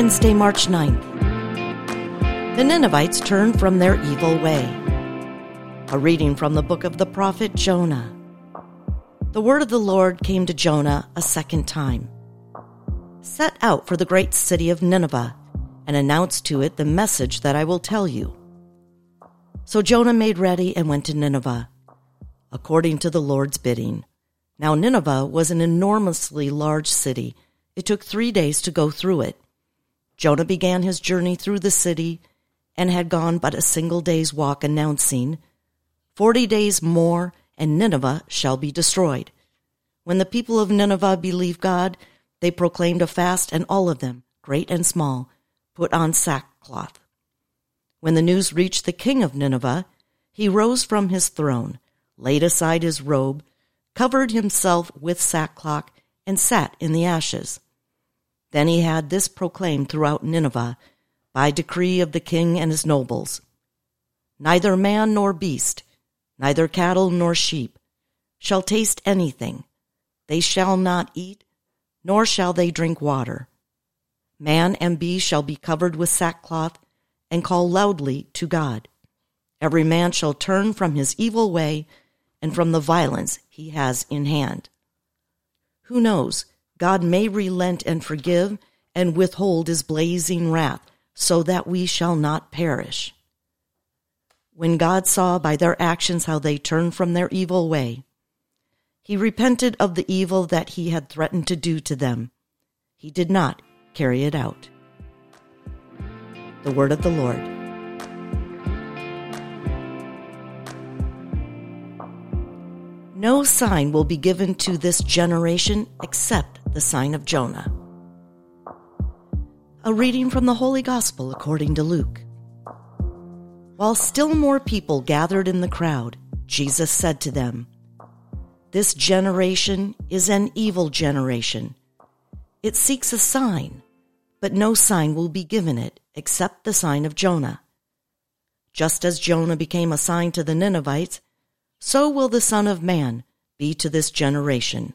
Wednesday, March 9th. The Ninevites turned from their evil way. A reading from the book of the prophet Jonah. The word of the Lord came to Jonah a second time. Set out for the great city of Nineveh and announce to it the message that I will tell you. So Jonah made ready and went to Nineveh, according to the Lord's bidding. Now Nineveh was an enormously large city. It took three days to go through it. Jonah began his journey through the city and had gone but a single day's walk, announcing, Forty days more, and Nineveh shall be destroyed. When the people of Nineveh believed God, they proclaimed a fast, and all of them, great and small, put on sackcloth. When the news reached the king of Nineveh, he rose from his throne, laid aside his robe, covered himself with sackcloth, and sat in the ashes. Then he had this proclaimed throughout Nineveh by decree of the king and his nobles. Neither man nor beast, neither cattle nor sheep, shall taste anything. They shall not eat, nor shall they drink water. Man and beast shall be covered with sackcloth, and call loudly to God. Every man shall turn from his evil way and from the violence he has in hand. Who knows? God may relent and forgive and withhold his blazing wrath so that we shall not perish. When God saw by their actions how they turned from their evil way, he repented of the evil that he had threatened to do to them. He did not carry it out. The word of the Lord. No sign will be given to this generation except the sign of Jonah. A reading from the Holy Gospel according to Luke. While still more people gathered in the crowd, Jesus said to them, This generation is an evil generation. It seeks a sign, but no sign will be given it except the sign of Jonah. Just as Jonah became a sign to the Ninevites, so will the Son of Man be to this generation.